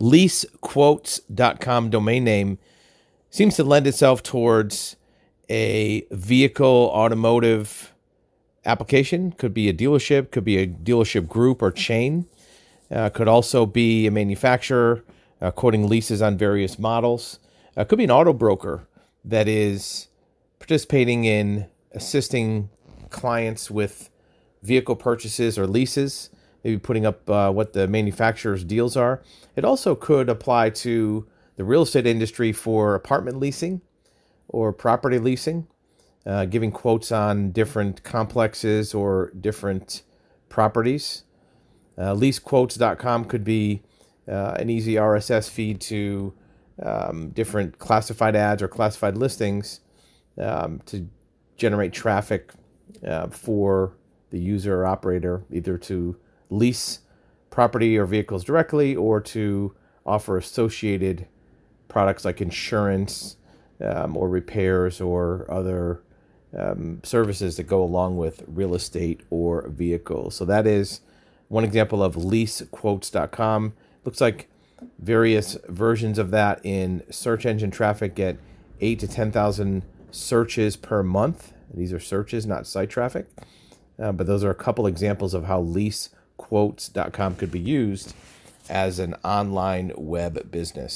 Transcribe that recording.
leasequotes.com domain name seems to lend itself towards a vehicle automotive application. Could be a dealership, could be a dealership group or chain. Uh, could also be a manufacturer uh, quoting leases on various models. Uh, could be an auto broker that is participating in assisting clients with vehicle purchases or leases, maybe putting up uh, what the manufacturer's deals are. It also could apply to the real estate industry for apartment leasing or property leasing, uh, giving quotes on different complexes or different properties. Uh, leasequotes.com could be uh, an easy RSS feed to um, different classified ads or classified listings um, to generate traffic uh, for the user or operator, either to lease property or vehicles directly or to offer associated products like insurance um, or repairs or other um, services that go along with real estate or vehicles. So that is one example of leasequotes.com. Looks like various versions of that in search engine traffic get eight to 10,000 searches per month. These are searches, not site traffic. Uh, but those are a couple examples of how leasequotes.com could be used as an online web business.